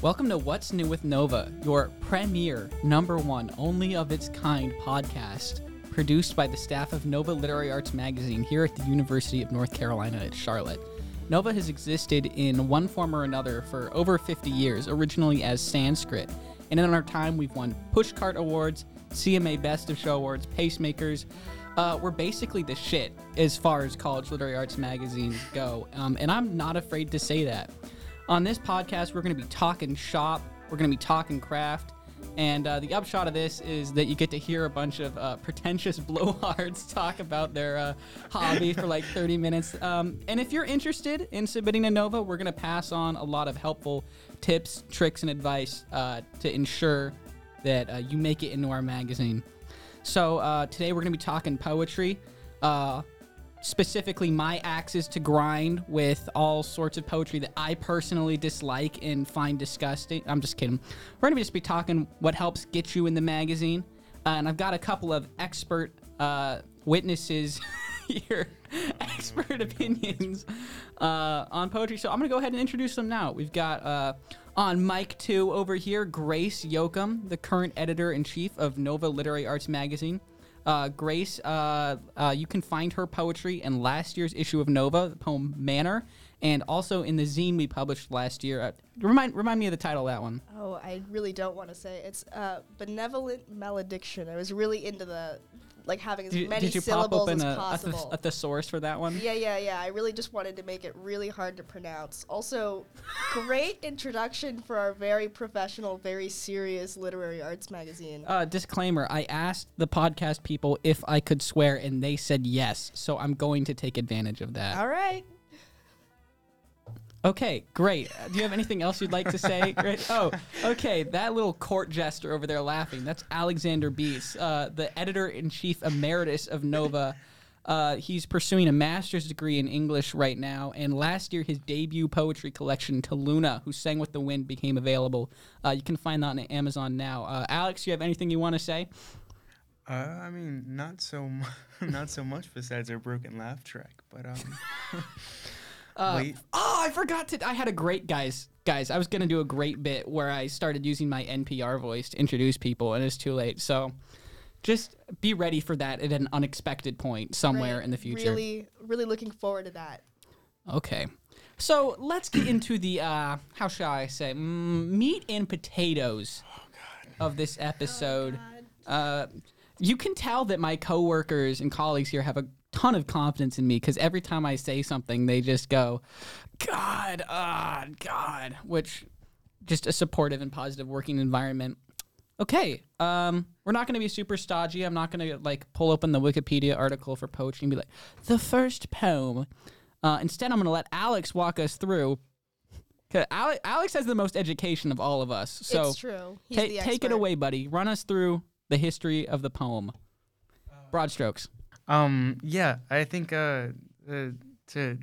Welcome to What's New with Nova, your premier, number one, only of its kind podcast, produced by the staff of Nova Literary Arts Magazine here at the University of North Carolina at Charlotte. Nova has existed in one form or another for over 50 years, originally as Sanskrit. And in our time, we've won Pushcart Awards, CMA Best of Show Awards, Pacemakers. Uh, we're basically the shit as far as college literary arts magazines go. Um, and I'm not afraid to say that. On this podcast, we're going to be talking shop, we're going to be talking craft, and uh, the upshot of this is that you get to hear a bunch of uh, pretentious blowhards talk about their uh, hobby for like 30 minutes. Um, and if you're interested in submitting a Nova, we're going to pass on a lot of helpful tips, tricks, and advice uh, to ensure that uh, you make it into our magazine. So uh, today we're going to be talking poetry. Specifically my axes to grind with all sorts of poetry that I personally dislike and find disgusting. I'm just kidding. We're gonna just be talking what helps get you in the magazine, uh, and I've got a couple of expert uh, witnesses here, expert opinions uh, on poetry. So I'm gonna go ahead and introduce them now. We've got uh, on mic two over here, Grace Yochem, the current editor in chief of Nova Literary Arts Magazine. Uh, Grace, uh, uh, you can find her poetry in last year's issue of Nova, the poem Manor, and also in the zine we published last year. Uh, remind remind me of the title of that one. Oh, I really don't want to say it's uh, benevolent malediction. I was really into the like having as Did, many did you pop syllables open as a, a, possible. th- a thesaurus for that one? yeah, yeah, yeah. I really just wanted to make it really hard to pronounce. Also, great introduction for our very professional, very serious literary arts magazine. Uh, disclaimer: I asked the podcast people if I could swear, and they said yes. So I'm going to take advantage of that. All right. Okay, great. Uh, Do you have anything else you'd like to say? Great. Oh, okay. That little court jester over there laughing. That's Alexander Beets, uh, the editor in chief emeritus of Nova. Uh, he's pursuing a master's degree in English right now, and last year his debut poetry collection, To Luna, Who Sang with the Wind, became available. Uh, you can find that on Amazon now. Uh, Alex, you have anything you want to say? I mean, not so, mu- not so much besides our broken laugh track, but um, Uh, Oh, I forgot to. I had a great guys. Guys, I was gonna do a great bit where I started using my NPR voice to introduce people, and it's too late. So, just be ready for that at an unexpected point somewhere Right. in the future. Really, really looking forward to that. Okay. So let's get into the uh, how shall I say mm, meat and potatoes of this episode. uh, you can tell that my coworkers and colleagues here have a ton of confidence in me because every time I say something, they just go, "God, ah, God," which just a supportive and positive working environment. Okay, um, we're not going to be super stodgy. I'm not going to like pull open the Wikipedia article for poetry and be like, the first poem. Uh, instead, I'm going to let Alex walk us through. 'Cause Ale- Alex has the most education of all of us. So it's true. He's ta- the take it away, buddy. Run us through the history of the poem. Broad strokes. Um, yeah, I think uh, uh, to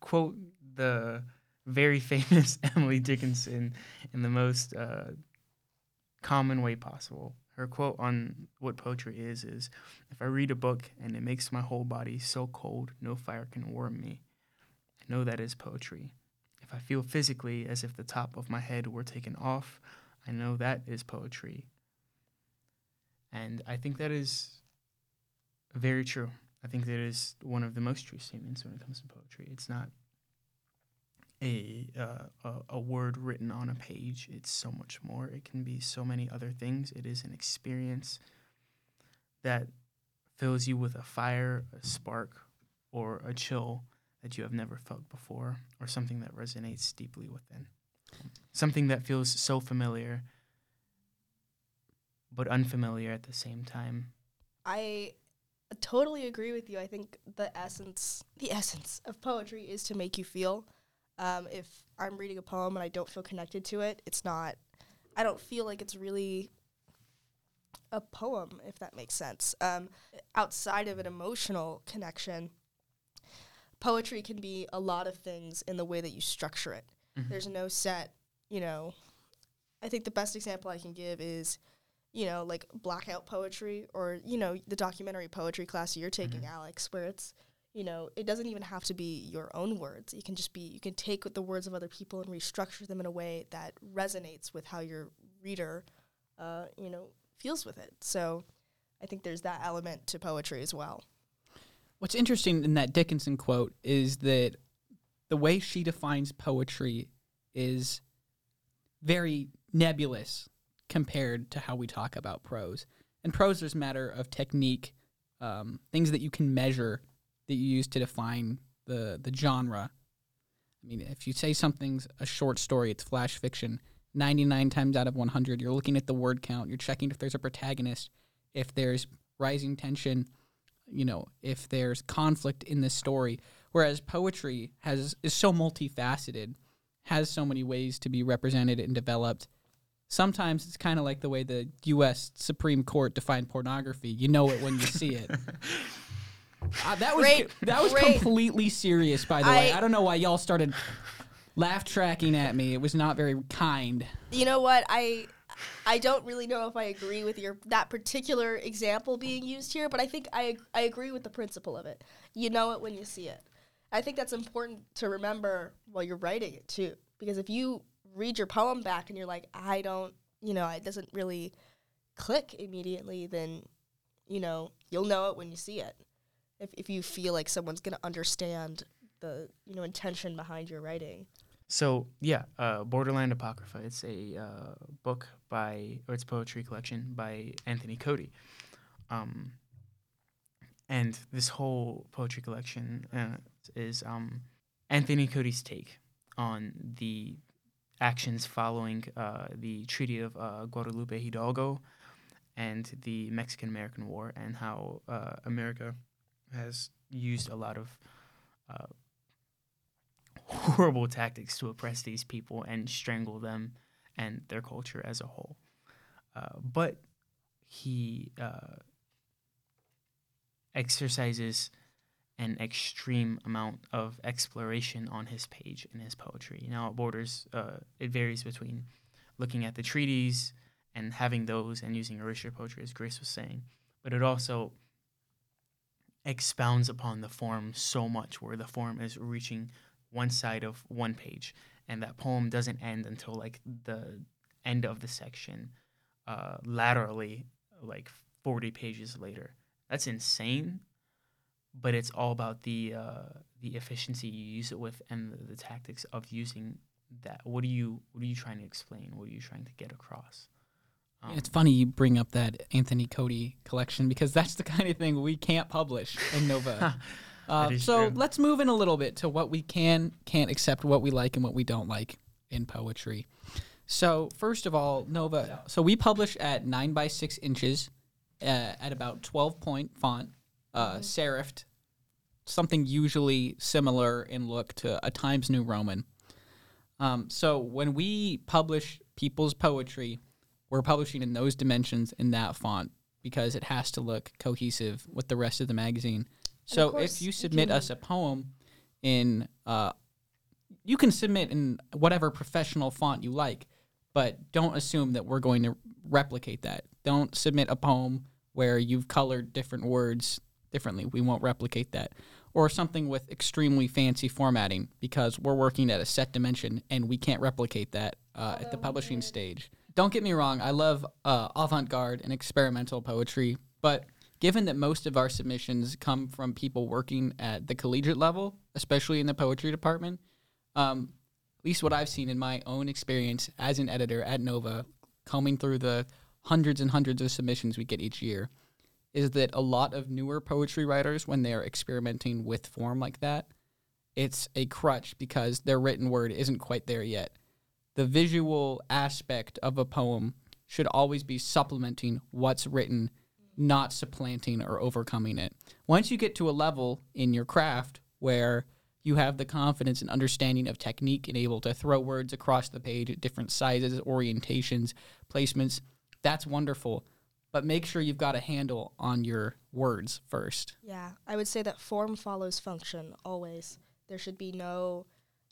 quote the very famous Emily Dickinson in the most uh, common way possible. Her quote on what poetry is is, "If I read a book and it makes my whole body so cold, no fire can warm me. I know that is poetry. If I feel physically as if the top of my head were taken off, I know that is poetry." And I think that is very true. I think that is one of the most true statements when it comes to poetry. It's not a, uh, a a word written on a page. It's so much more. It can be so many other things. It is an experience that fills you with a fire, a spark, or a chill that you have never felt before, or something that resonates deeply within. Something that feels so familiar, but unfamiliar at the same time. I totally agree with you. I think the essence, the essence of poetry is to make you feel. Um, if I'm reading a poem and I don't feel connected to it, it's not. I don't feel like it's really a poem, if that makes sense. Um, outside of an emotional connection, poetry can be a lot of things in the way that you structure it. Mhm. There's no set, you know. I think the best example I can give is you know, like blackout poetry or, you know, the documentary poetry class you're taking, Alex, where it's, you know, it doesn't even have to be your own words. You can just be, you can take the words of other people and restructure them in a way that resonates with how your reader, uh, you know, feels with it. So I think there's that element to poetry as well. What's interesting in that Dickinson quote is that the way she defines poetry is very nebulous compared to how we talk about prose. And prose is a matter of technique, um, things that you can measure that you use to define the the genre. I mean, if you say something's a short story, it's flash fiction. 99 times out of 100, you're looking at the word count, you're checking if there's a protagonist, if there's rising tension, you know, if there's conflict in the story. Whereas poetry has is so multifaceted, has so many ways to be represented and developed. Sometimes it's kind of like the way the U.S. Supreme Court defined pornography. You know it when you see it. Uh, that was Great, that was great. completely serious, by the way. I- I don't know why y'all started laugh tracking at me. It was not very kind. You know what? I I don't really know if I agree with your that particular example being used here, but I think I I agree with the principle of it. You know it when you see it. I think that's important to remember while you're writing it too, because if you read your poem back and you're like, I don't, you know, it doesn't really click immediately, then you know you'll know it when you see it. If if you feel like someone's gonna understand the you know intention behind your writing. So yeah, uh, Borderland Apocrypha. It's a uh, book by, or it's poetry collection by Anthony Cody. Um, and this whole poetry collection uh, is um, Anthony Cody's take on the actions following uh, the Treaty of uh, Guadalupe Hidalgo and the Mexican American War, and how uh, America has used a lot of uh, horrible tactics to oppress these people and strangle them and their culture as a whole. Uh, but he uh, exercises an extreme amount of exploration on his page in his poetry. Now, it borders, uh, it varies between looking at the treaties and having those and using erasure poetry, as Grace was saying, but it also expounds upon the form so much where the form is reaching one side of one page and that poem doesn't end until like the end of the section uh, laterally like 40 pages later that's insane but it's all about the uh, the efficiency you use it with and the, the tactics of using that what are you what are you trying to explain what are you trying to get across um, It's funny you bring up that Anthony Cody collection because that's the kind of thing we can't publish in Nova. uh, so true. let's move in a little bit to what we can, can't accept, what we like, and what we don't like in poetry. So first of all, Nova. So we publish at nine by six inches, uh, at about twelve point font, uh, serifed, something usually similar in look to a Times New Roman. Um, so when we publish people's poetry, we're publishing in those dimensions in that font because it has to look cohesive with the rest of the magazine. So if you submit us a poem in, uh, you can submit in whatever professional font you like, but don't assume that we're going to replicate that. Don't submit a poem where you've colored different words differently. We won't replicate that. Or something with extremely fancy formatting because we're working at a set dimension and we can't replicate that uh, at the publishing stage. Don't get me wrong, I love uh, avant garde and experimental poetry, but given that most of our submissions come from people working at the collegiate level, especially in the poetry department, um, at least what I've seen in my own experience as an editor at Nova, combing through the hundreds and hundreds of submissions we get each year, is that a lot of newer poetry writers, when they're experimenting with form like that, it's a crutch because their written word isn't quite there yet. The visual aspect of a poem should always be supplementing what's written, not supplanting or overcoming it. Once you get to a level in your craft where you have the confidence and understanding of technique and able to throw words across the page at different sizes, orientations, placements, that's wonderful. But make sure you've got a handle on your words first. Yeah, I would say that form follows function always. There should be no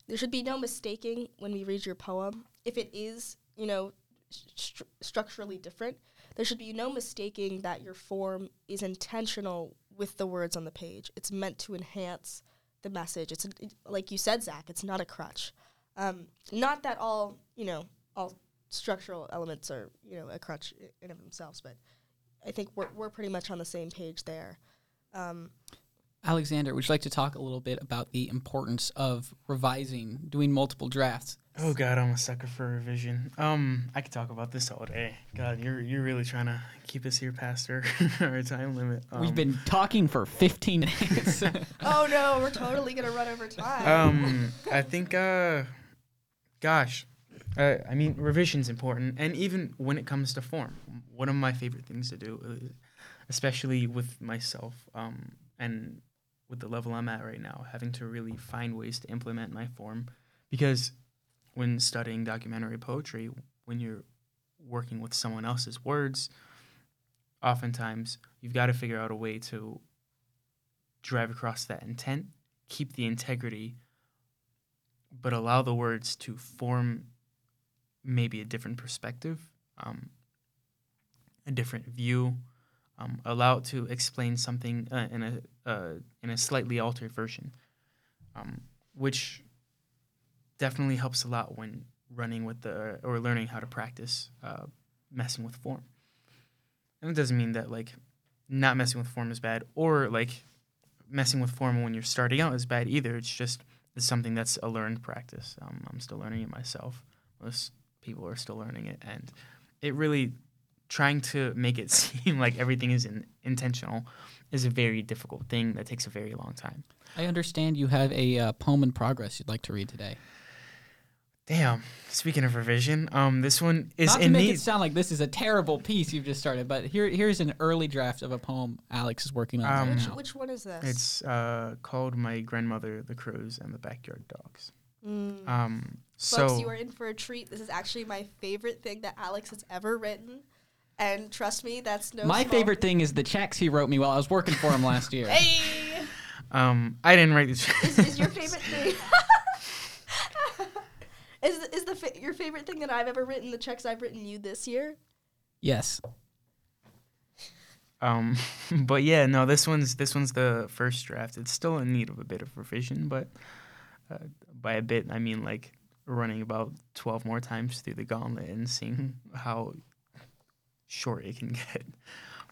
there should be no mistaking when we read your poem. If it is, you know, stru- structurally different, there should be no mistaking that your form is intentional with the words on the page. It's meant to enhance the message. It's a, it, like you said, Zach. It's not a crutch. Um, not that all you know all structural elements are you know a crutch in of themselves, but I think we're we're pretty much on the same page there. Um, Alexander, would you like to talk a little bit about the importance of revising, doing multiple drafts? Oh God, I'm a sucker for revision. Um, I could talk about this all day. God, you're you're really trying to keep us here past our, our time limit. Um, We've been talking for 15 minutes. oh no, we're totally gonna run over time. Um, I think, uh, gosh, uh, I mean, revision's important, and even when it comes to form, one of my favorite things to do, uh, especially with myself, um, and with the level I'm at right now, having to really find ways to implement my form, because when studying documentary poetry, when you're working with someone else's words, oftentimes you've got to figure out a way to drive across that intent, keep the integrity but allow the words to form maybe a different perspective, um, a different view, um, allow it to explain something uh, in a uh, in a slightly altered version, um, which definitely helps a lot when running with the or learning how to practice uh, messing with form. And it doesn't mean that like not messing with form is bad or like messing with form when you're starting out is bad either. It's just it's something that's a learned practice. Um, I'm still learning it myself. Most people are still learning it, and it really trying to make it seem like everything is in, intentional is a very difficult thing that takes a very long time. I understand you have a uh, poem in progress you'd like to read today. Damn. Speaking of revision, um, this one is Not to in make need. it sound like this is a terrible piece you've just started, but here here's an early draft of a poem Alex is working on Um, right which, now. which one is this? It's uh, called "My Grandmother, the Crows, and the Backyard Dogs." Mm. Um, Folks, so you are in for a treat. This is actually my favorite thing that Alex has ever written. And trust me, that's no My small- favorite thing is the checks he wrote me while I was working for him last year. Hey! um, I didn't write this. is, is your favorite thing. is is the fa- your favorite thing that I've ever written the checks I've written you this year? Yes. Um, but yeah, no, this one's this one's the first draft. It's still in need of a bit of revision, but uh, by a bit I mean like running about twelve more times through the gauntlet and seeing how short it can get.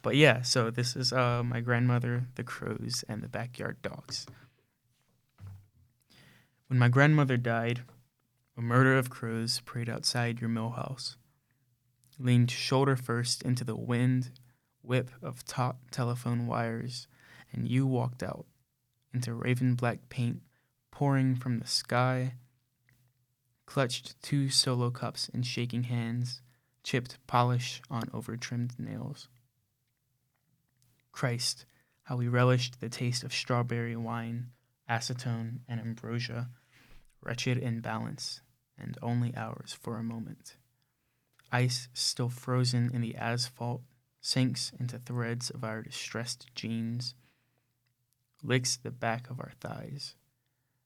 But yeah, so this is uh, my grandmother, the crows, and the backyard dogs. When my grandmother died, a murder of crows prayed outside your mill house, leaned shoulder first into the wind whip of taut telephone wires, and you walked out into raven black paint pouring from the sky, clutched two solo cups in shaking hands, chipped polish on over trimmed nails. Christ, how we relished the taste of strawberry wine, acetone, and ambrosia, wretched in balance, and only ours for a moment. Ice still frozen in the asphalt sinks into threads of our distressed jeans, licks the back of our thighs.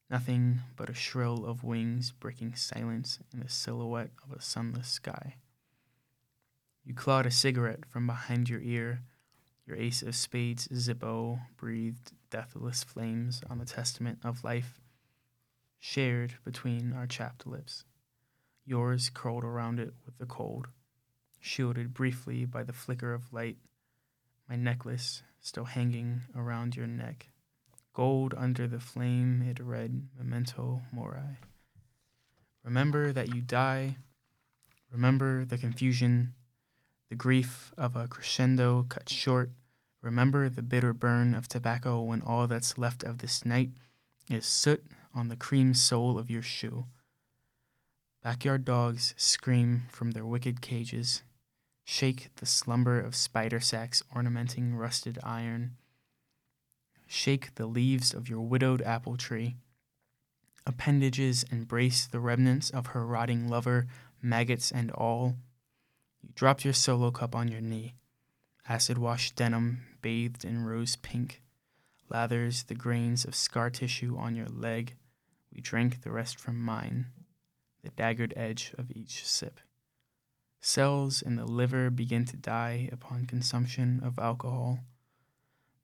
Nothing but a shrill of wings breaking silence in the silhouette of a sunless sky. You clawed a cigarette from behind your ear. Your ace of spades Zippo breathed deathless flames on the testament of life shared between our chapped lips. Yours curled around it with the cold shielded briefly by the flicker of light, my necklace still hanging around your neck, gold under the flame it read memento mori. Remember that you die, remember the confusion, the grief of a crescendo cut short, remember the bitter burn of tobacco when all that's left of this night is soot on the cream sole of your shoe. Backyard dogs scream from their wicked cages, shake the slumber of spider sacks ornamenting rusted iron, shake the leaves of your widowed apple tree. Appendages embrace the remnants of her rotting lover, maggots and all. You dropped your solo cup on your knee. Acid washed denim bathed in rose pink lathers the grains of scar tissue on your leg. We drank the rest from mine, the daggered edge of each sip. Cells in the liver begin to die upon consumption of alcohol.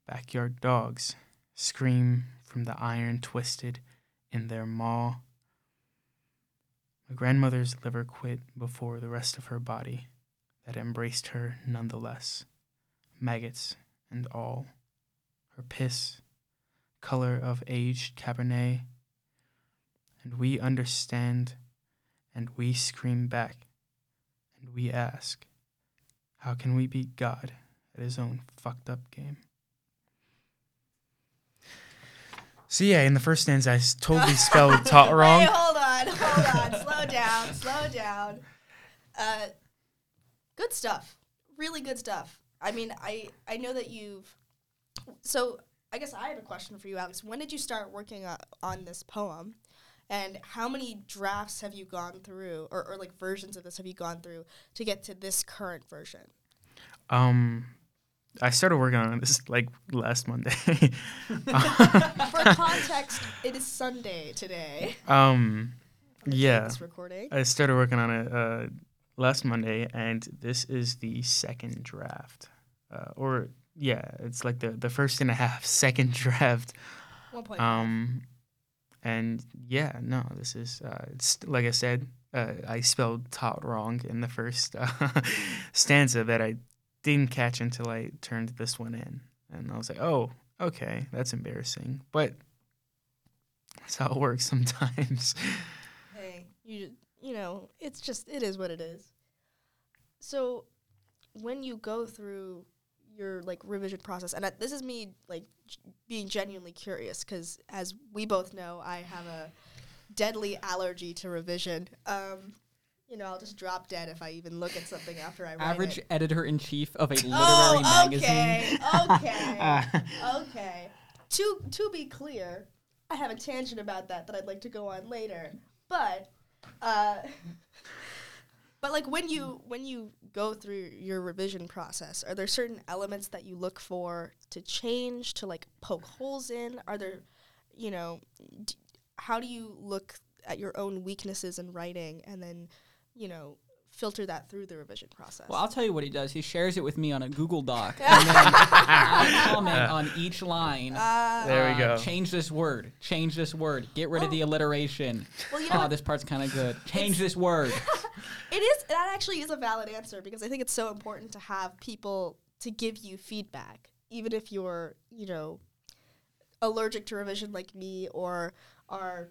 Backyard dogs scream from the iron twisted in their maw. My grandmother's liver quit before the rest of her body that embraced her nonetheless. Maggots and all. Her piss, color of aged Cabernet. And we understand and we scream back and we ask, how can we beat God at his own fucked up game? So yeah, in the first stanza, I totally spelled taught wrong. Wait, hold on, hold on. slow down, slow down. Uh, good stuff. Really good stuff. I mean, I I know that you've. So I guess I have a question for you, Alex. When did you start working on, on this poem? And how many drafts have you gone through, or, or like versions of this have you gone through to get to this current version? Um, I started working on this like last Monday. For context, it is Sunday today. um, yeah, recording. I started working on it uh, last Monday, and this is the second draft, uh, or yeah, it's like the the first and a half second draft. One point. Um, and yeah, no, this is uh, it's like I said, uh, I spelled "tot" wrong in the first uh, stanza that I didn't catch until I turned this one in, and I was like, oh, okay, that's embarrassing, but that's how it works sometimes. hey, you you know, it's just it is what it is. So, when you go through your like revision process, and I, this is me like g- being genuinely curious because, as we both know, I have a deadly allergy to revision. Um, you know, I'll just drop dead if I even look at something after I write Average it. editor in chief of a literary Oh, magazine. okay, okay, Uh, okay. To to be clear, I have a tangent about that that I'd like to go on later. But uh but like when you when you go through your revision process, are there certain elements that you look for to change to like poke holes in? Are there you know, d- how do you look at your own weaknesses in writing and then, you know, filter that through the revision process? Well, I'll tell you what he does. He shares it with me on a Google Doc, and then I comment on each line. uh, There we uh, go. Change this word. Change this word. Get rid of the alliteration. well, you know Oh, this part's kind of good. Change this word. It is that actually is a valid answer because I think it's so important to have people to give you feedback, even if you're, you know, allergic to revision like me or are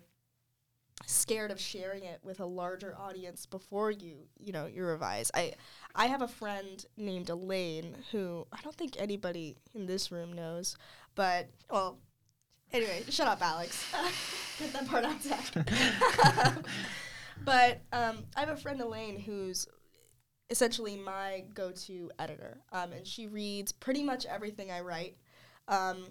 scared of sharing it with a larger audience before you, you know, you revise. I I have a friend named Elaine who I don't think anybody in this room knows, but well, anyway, shut up, Alex. Get that part out, Zach. but um, I have a friend Elaine who's essentially my go-to editor, um, and she reads pretty much everything I write. Um,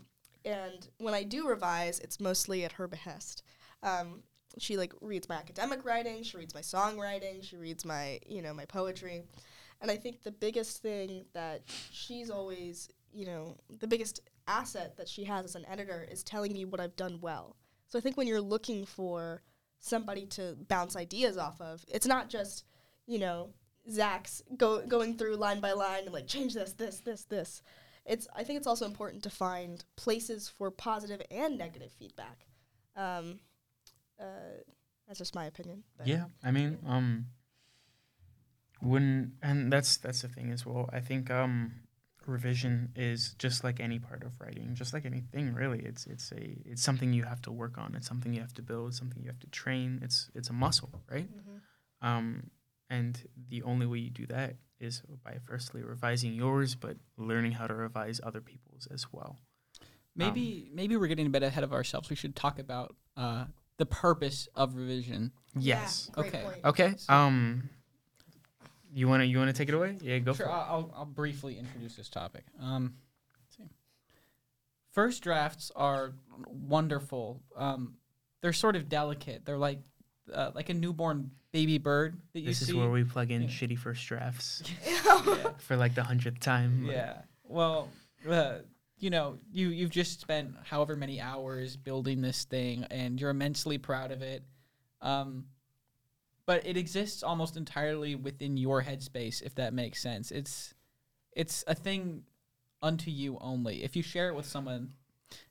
and when I do revise, it's mostly at her behest. Um, she like reads my academic writing, she reads my songwriting, she reads my you know my poetry, and I think the biggest thing that she's always you know the biggest asset that she has as an editor is telling me what I've done well. So I think when you're looking for somebody to bounce ideas off of, it's not just you know Zach's go going through line by line and like change this this this this. It's I think it's also important to find places for positive and negative feedback. Um, uh, that's just my opinion. but- Yeah, I mean, um, when and that's that's the thing as well. I think um, revision is just like any part of writing, just like anything really. It's it's a it's something you have to work on. It's something you have to build. Something you have to train. It's it's a muscle, right? Mhm. Um, and the only way you do that is by firstly revising yours, but learning how to revise other people's as well. Maybe maybe we're getting a bit ahead of ourselves. We should talk about uh, the purpose of revision. Yes. Yeah, Okay. point. Okay. Um, you wanna you wanna take it away? Yeah, go sure, for it. I'll, I'll, I'll briefly introduce this topic. Um, let's see. First drafts are wonderful. Um, they're sort of delicate. They're like uh, like a newborn baby bird that you This see. is where we plug in Yeah. shitty first drafts yeah. for like the hundredth time. yeah. Well, uh, you know, you you've just spent however many hours building this thing, and you're immensely proud of it. Um, but it exists almost entirely within your headspace, if that makes sense. It's it's a thing unto you only. If you share it with someone,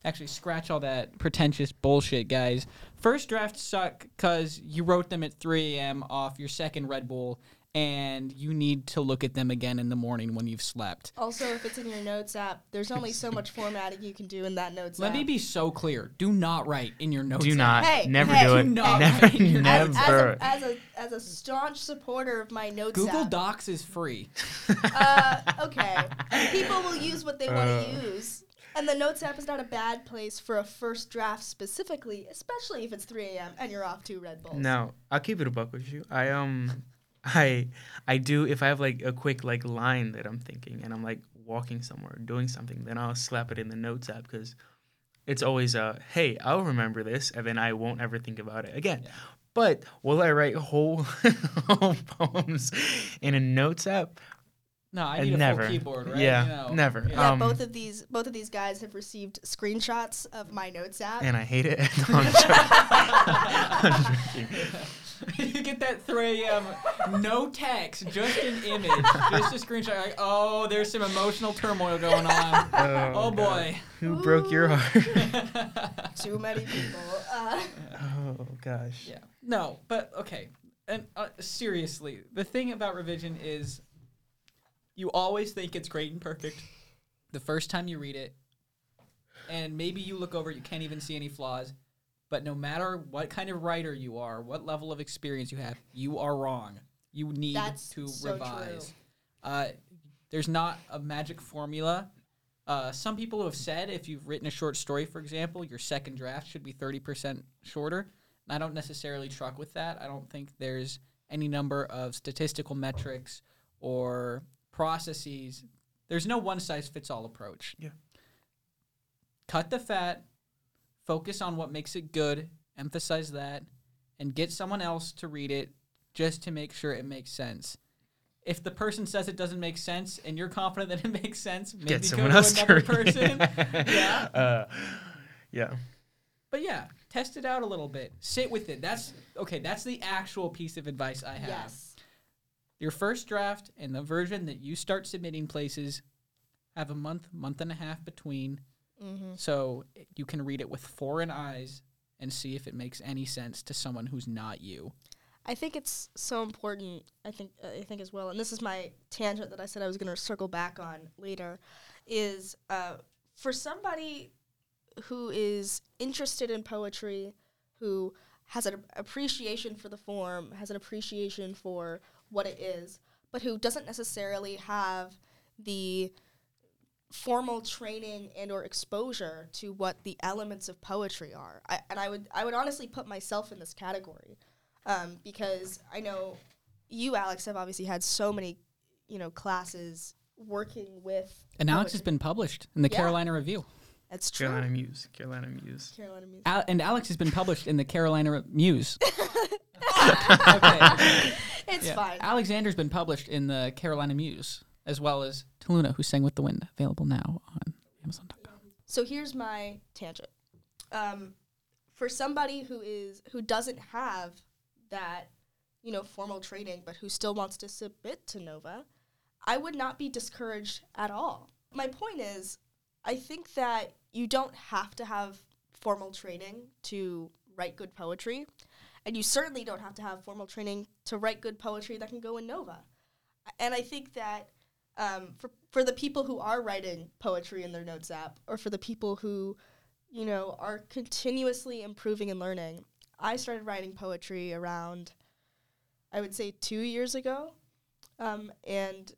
actually scratch all that pretentious bullshit, guys. First drafts suck because you wrote them at 3 a.m. off your second Red Bull, and you need to look at them again in the morning when you've slept. Also, if it's in your notes app, there's only so much formatting you can do in that notes Let app. Let me be so clear: do not write in your notes. Do app. not. Hey, never hey, do it. not never. write in your as, notes. as, never. a, as a as a staunch supporter of my notes Google app, Docs is free. uh, okay, people will use what they want Uh. to use, and the notes app is not a bad place for a first draft specifically, especially if it's 3 a.m. and you're off to Red Bulls. No, I'll keep it a buck with you. I um, I I do if I have like a quick like line that I'm thinking and I'm like walking somewhere doing something, then I'll slap it in the notes app because it's always a hey I'll remember this and then I won't ever think about it again. Yeah. But will I write whole, whole poems in a notes app? No, I Uh, need a never. full keyboard, right? Yeah, You know, never. Yeah, Um, both of these both of these guys have received screenshots of my notes app. And I hate it. No, I'm joking. I'm joking. you get that 3 a.m. no text, just an image, just a screenshot. Like, oh, there's some emotional turmoil going on. Oh God. boy. Who broke your heart? Too many people. Uh, oh gosh. Yeah. No, but okay. And uh, seriously, the thing about revision is you always think it's great and perfect the first time you read it. And maybe you look over, you can't even see any flaws. But no matter what kind of writer you are, what level of experience you have, you are wrong. You need That's to so revise. true. Uh, there's not a magic formula. Uh, some people have said if you've written a short story, for example, your second draft should be 30% shorter. And I don't necessarily truck with that. I don't think there's any number of statistical metrics or processes. There's no one size fits all approach. Yeah. Cut the fat, focus on what makes it good, emphasize that, and get someone else to read it just to make sure it makes sense. If the person says it doesn't make sense and you're confident that it makes sense, maybe Get go someone to else to another read it. person. yeah. Uh, yeah. But yeah, test it out a little bit. Sit with it. That's okay, that's the actual piece of advice I have. yes. Your first draft and the version that you start submitting places have a month, month and a half between. Hmm So you can read it with foreign eyes and see if it makes any sense to someone who's not you. I think it's so important. I think uh, I think as well, and this is my tangent that I said I was going to circle back on later, is uh, for somebody who is interested in poetry, who has an appreciation for the form, has an appreciation for what it is, but who doesn't necessarily have the formal training and or exposure to what the elements of poetry are. I, and I would I would honestly put myself in this category um, because I know you, Alex, have obviously had so many, you know, classes working with. And Alex has been published in the Yeah. Carolina Review. That's true. Carolina Muse. Carolina Muse. Carolina Muse. Al- and Alex has been published in the Carolina Re- Muse. okay. It's Yeah. fine. Alexander's been published in the Carolina Muse, as well as To Luna, who sang with the wind, available now on Amazon.com. So here's my tangent. Um, for somebody who is who doesn't have that, you know, formal training, but who still wants to submit to Nova, I would not be discouraged at all. My point is, I think that you don't have to have formal training to write good poetry, and you certainly don't have to have formal training to write good poetry that can go in Nova. And I think that um, for for the people who are writing poetry in their notes app, or for the people who, you know, are continuously improving and learning. I started writing poetry around, I would say, two years ago, um, and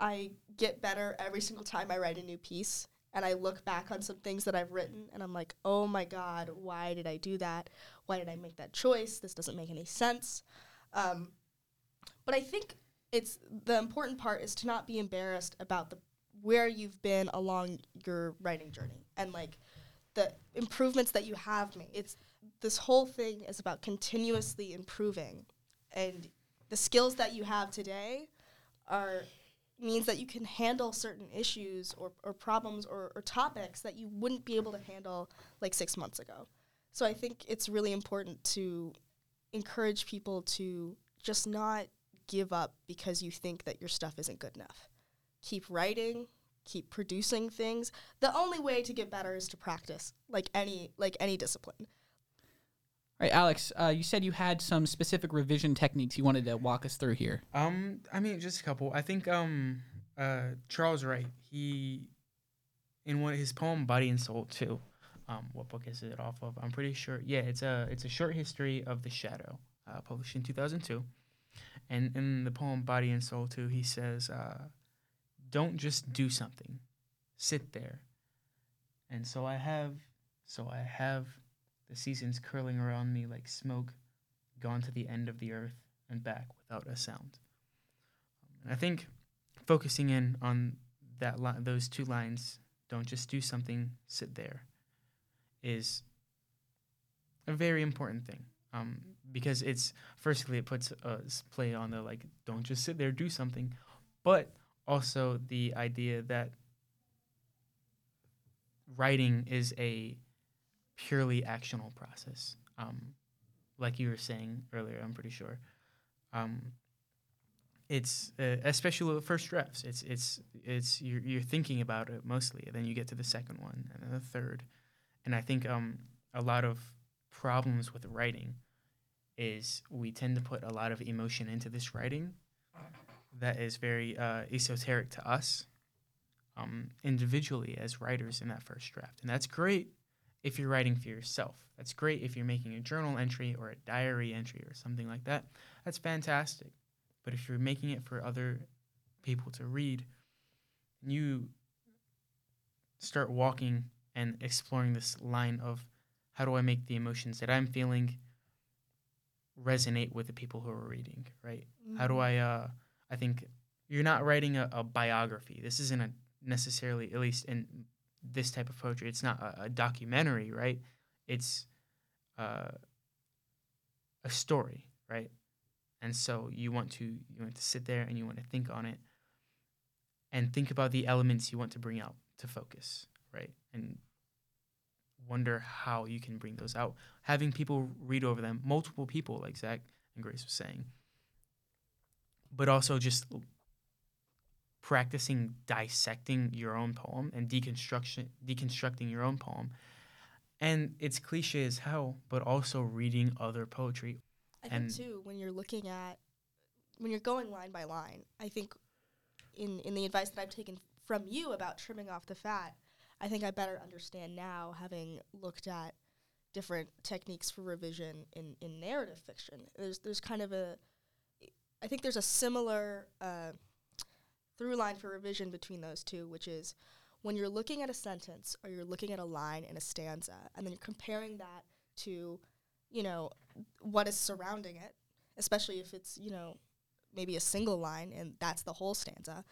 I get better every single time I write a new piece. And I look back on some things that I've written, and I'm like, oh my god, why did I do that? Why did I make that choice? This doesn't make any sense. Um, but I think it's the important part is to not be embarrassed about the where you've been along your writing journey and like the improvements that you have made. It's this whole thing is about continuously improving and the skills that you have today are means that you can handle certain issues or, or problems or, or topics that you wouldn't be able to handle like six months ago. So I think it's really important to encourage people to just not give up because you think that your stuff isn't good enough. Keep writing, keep producing things. The only way to get better is to practice, like any like any discipline. All right, Alex, uh, you said you had some specific revision techniques you wanted to walk us through here. Um, I mean, just a couple. I think um, uh, Charles Wright. He, in one his poem "Body and Soul" too. Um, what book is it off of? I'm pretty sure. Yeah, it's a it's a short history of the shadow, uh, published in 2002. And in the poem "Body and Soul" too, he says, uh, "Don't just do something, sit there." And so I have, so I have the seasons curling around me like smoke, gone to the end of the earth and back without a sound. And I think focusing in on that li- those two lines, don't just do something, sit there, is a very important thing. Um, because it's firstly it puts a play on the like don't just sit there, do something, but also the idea that writing is a purely actional process. Um, like you were saying earlier, I'm pretty sure. Um, it's uh, especially with first drafts. It's it's it's you're you're thinking about it mostly, and then you get to the second one and then the third, and I think um a lot of problems with writing is we tend to put a lot of emotion into this writing that is very uh, esoteric to us um, individually as writers in that first draft, and that's great if you're writing for yourself. That's great if you're making a journal entry or a diary entry or something like that. That's fantastic. But if you're making it for other people to read, you start walking and exploring this line of how do I make the emotions that I'm feeling resonate with the people who are reading, right? How do I uh I think you're not writing a, a biography. This isn't a necessarily at least in this type of poetry, it's not a, a documentary, right? It's uh, a story, right? And so you want to you want to sit there and you want to think on it and think about the elements you want to bring out to focus, right? And wonder how you can bring those out. Having people read over them, multiple people, like Zach and Grace was saying, but also just practicing dissecting your own poem and deconstruction deconstructing your own poem. And it's cliche as hell, but also reading other poetry. I And- think too when you're looking at when you're going line by line, I think in in the advice that I've taken from you about trimming off the fat, I think I better understand now having looked at different techniques for revision in, in narrative fiction. There's there's kind of a I think there's a similar uh, through line for revision between those two, which is when you're looking at a sentence or you're looking at a line in a stanza, and then you're comparing that to, you know, what is surrounding it, especially if it's, you know, maybe a single line and that's the whole stanza.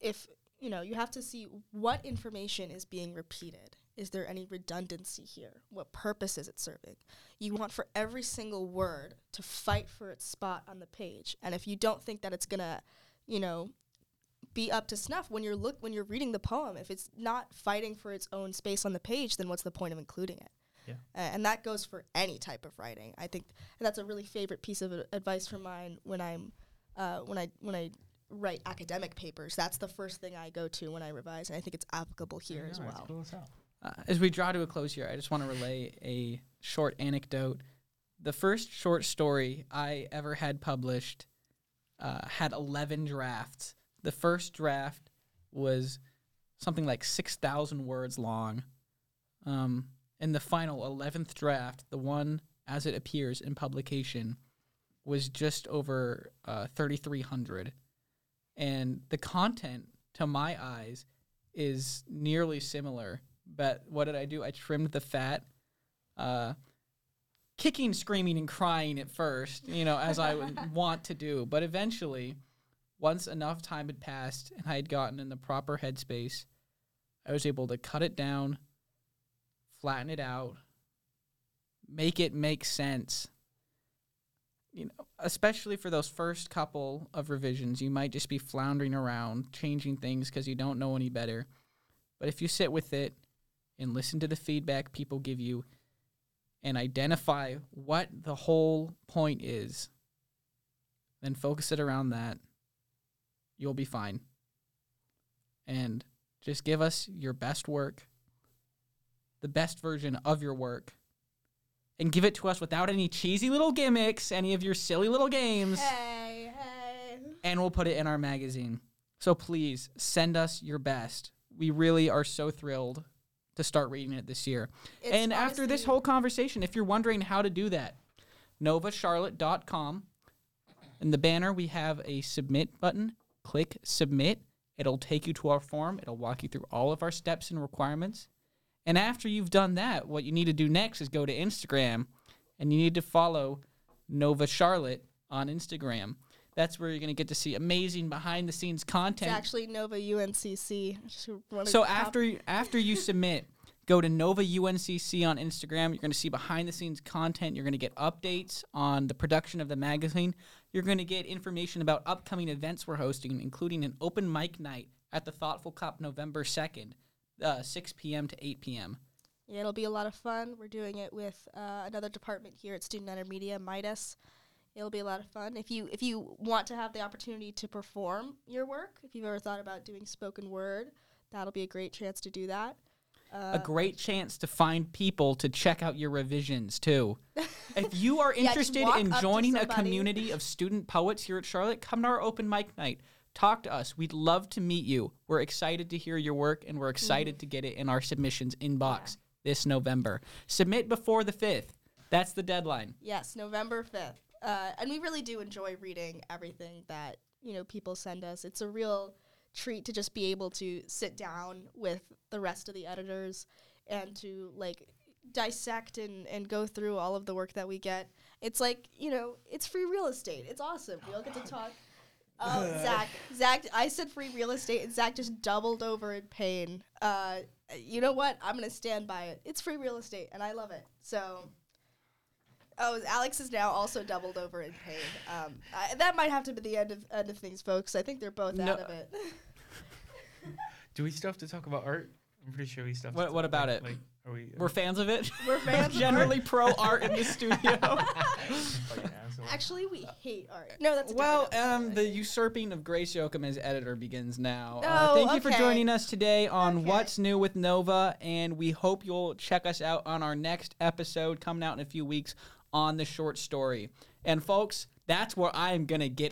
If, you know, you have to see what information is being repeated. Is there any redundancy here? What purpose is it serving? You want for every single word to fight for its spot on the page. And if you don't think that it's going to, you know, be up to snuff when you're look when you're reading the poem, if it's not fighting for its own space on the page, then what's the point of including it? Yeah. Uh, and that goes for any type of writing. I think and that's a really favorite piece of a- advice from mine when I'm uh, when I when I write academic papers. That's the first thing I go to when I revise, and I think it's applicable here as well. Uh, as we draw to a close here, I just want to relay a short anecdote. The first short story I ever had published uh, had 11 drafts. The first draft was something like 6,000 words long. Um, and the final 11th draft, the one as it appears in publication, was just over uh, 3,300. And the content, to my eyes, is nearly similar. But what did I do? I trimmed the fat, uh, kicking, screaming, and crying at first, you know, as I would want to do. But eventually, once enough time had passed and I had gotten in the proper headspace, I was able to cut it down, flatten it out, make it make sense. You know, especially for those first couple of revisions, you might just be floundering around, changing things because you don't know any better. But if you sit with it and listen to the feedback people give you and identify what the whole point is, then focus it around that, you'll be fine. And Just give us your best work, the best version of your work, and give it to us without any cheesy little gimmicks, any of your silly little games, Hey, hey. and we'll put it in our magazine. So please send us your best. We really are so thrilled to start reading it this year. It's and after this whole conversation, if you're wondering how to do that, novacharlotte.com. In the banner, we have a submit button. Click submit. It'll take you to our form. It'll walk you through all of our steps and requirements. And after you've done that, what you need to do next is go to Instagram and you need to follow Nova Charlotte on Instagram. That's where you're going to get to see amazing behind the scenes content. It's actually Nova UNCC. I just wanna So after you- after you submit, go to Nova UNCC on Instagram. You're going to see behind the scenes content. You're going to get updates on the production of the magazine. You're going to get information about upcoming events we're hosting, including an open mic night at the Thoughtful Cup November 2nd, uh, 6 p.m. to 8 p.m. Yeah, it'll be a lot of fun. We're doing it with uh, another department here at Student Niner Media, Midas. It'll be a lot of fun. If you if you want to have the opportunity to perform your work, if you've ever thought about doing spoken word, that'll be a great chance to do that. a great chance to find people to check out your revisions too. if you are interested walk in joining a community of student poets here at Charlotte, come to our open mic night. Talk to us. We'd love to meet you. We're excited to hear your work and we're excited to get it in our submissions inbox this November. Submit before the 5th. That's the deadline. Yes, November 5th. Uh, and we really do enjoy reading everything that, you know, people send us. It's a real treat to just be able to sit down with the rest of the editors and to like dissect and, and go through all of the work that we get. It's like, you know, it's free real estate. It's awesome. We all get to talk. Oh, Zach, Zach, I said free real estate, and Zach just doubled over in pain. Uh, you know what? I'm gonna stand by it. It's free real estate, and I love it. So, Oh, Alex is now also doubled over in pain. Um, I, that might have to be the end of end of things, folks. I think they're both No. out of it. Do we still have to talk about art? I'm pretty sure we still. Have What- to what talk about it? Like, are we? We're fans of it. We're fans. of Generally art. pro art in the studio. Fucking asshole. actually, we hate art. No, that's a Well, um, the usurping of Grace Yochem as editor begins now. Oh, uh, thank you for okay. joining us today on Okay. What's New with Nova, and we hope you'll check us out on our next episode coming out in a few weeks on the short story. And folks, that's where I am gonna get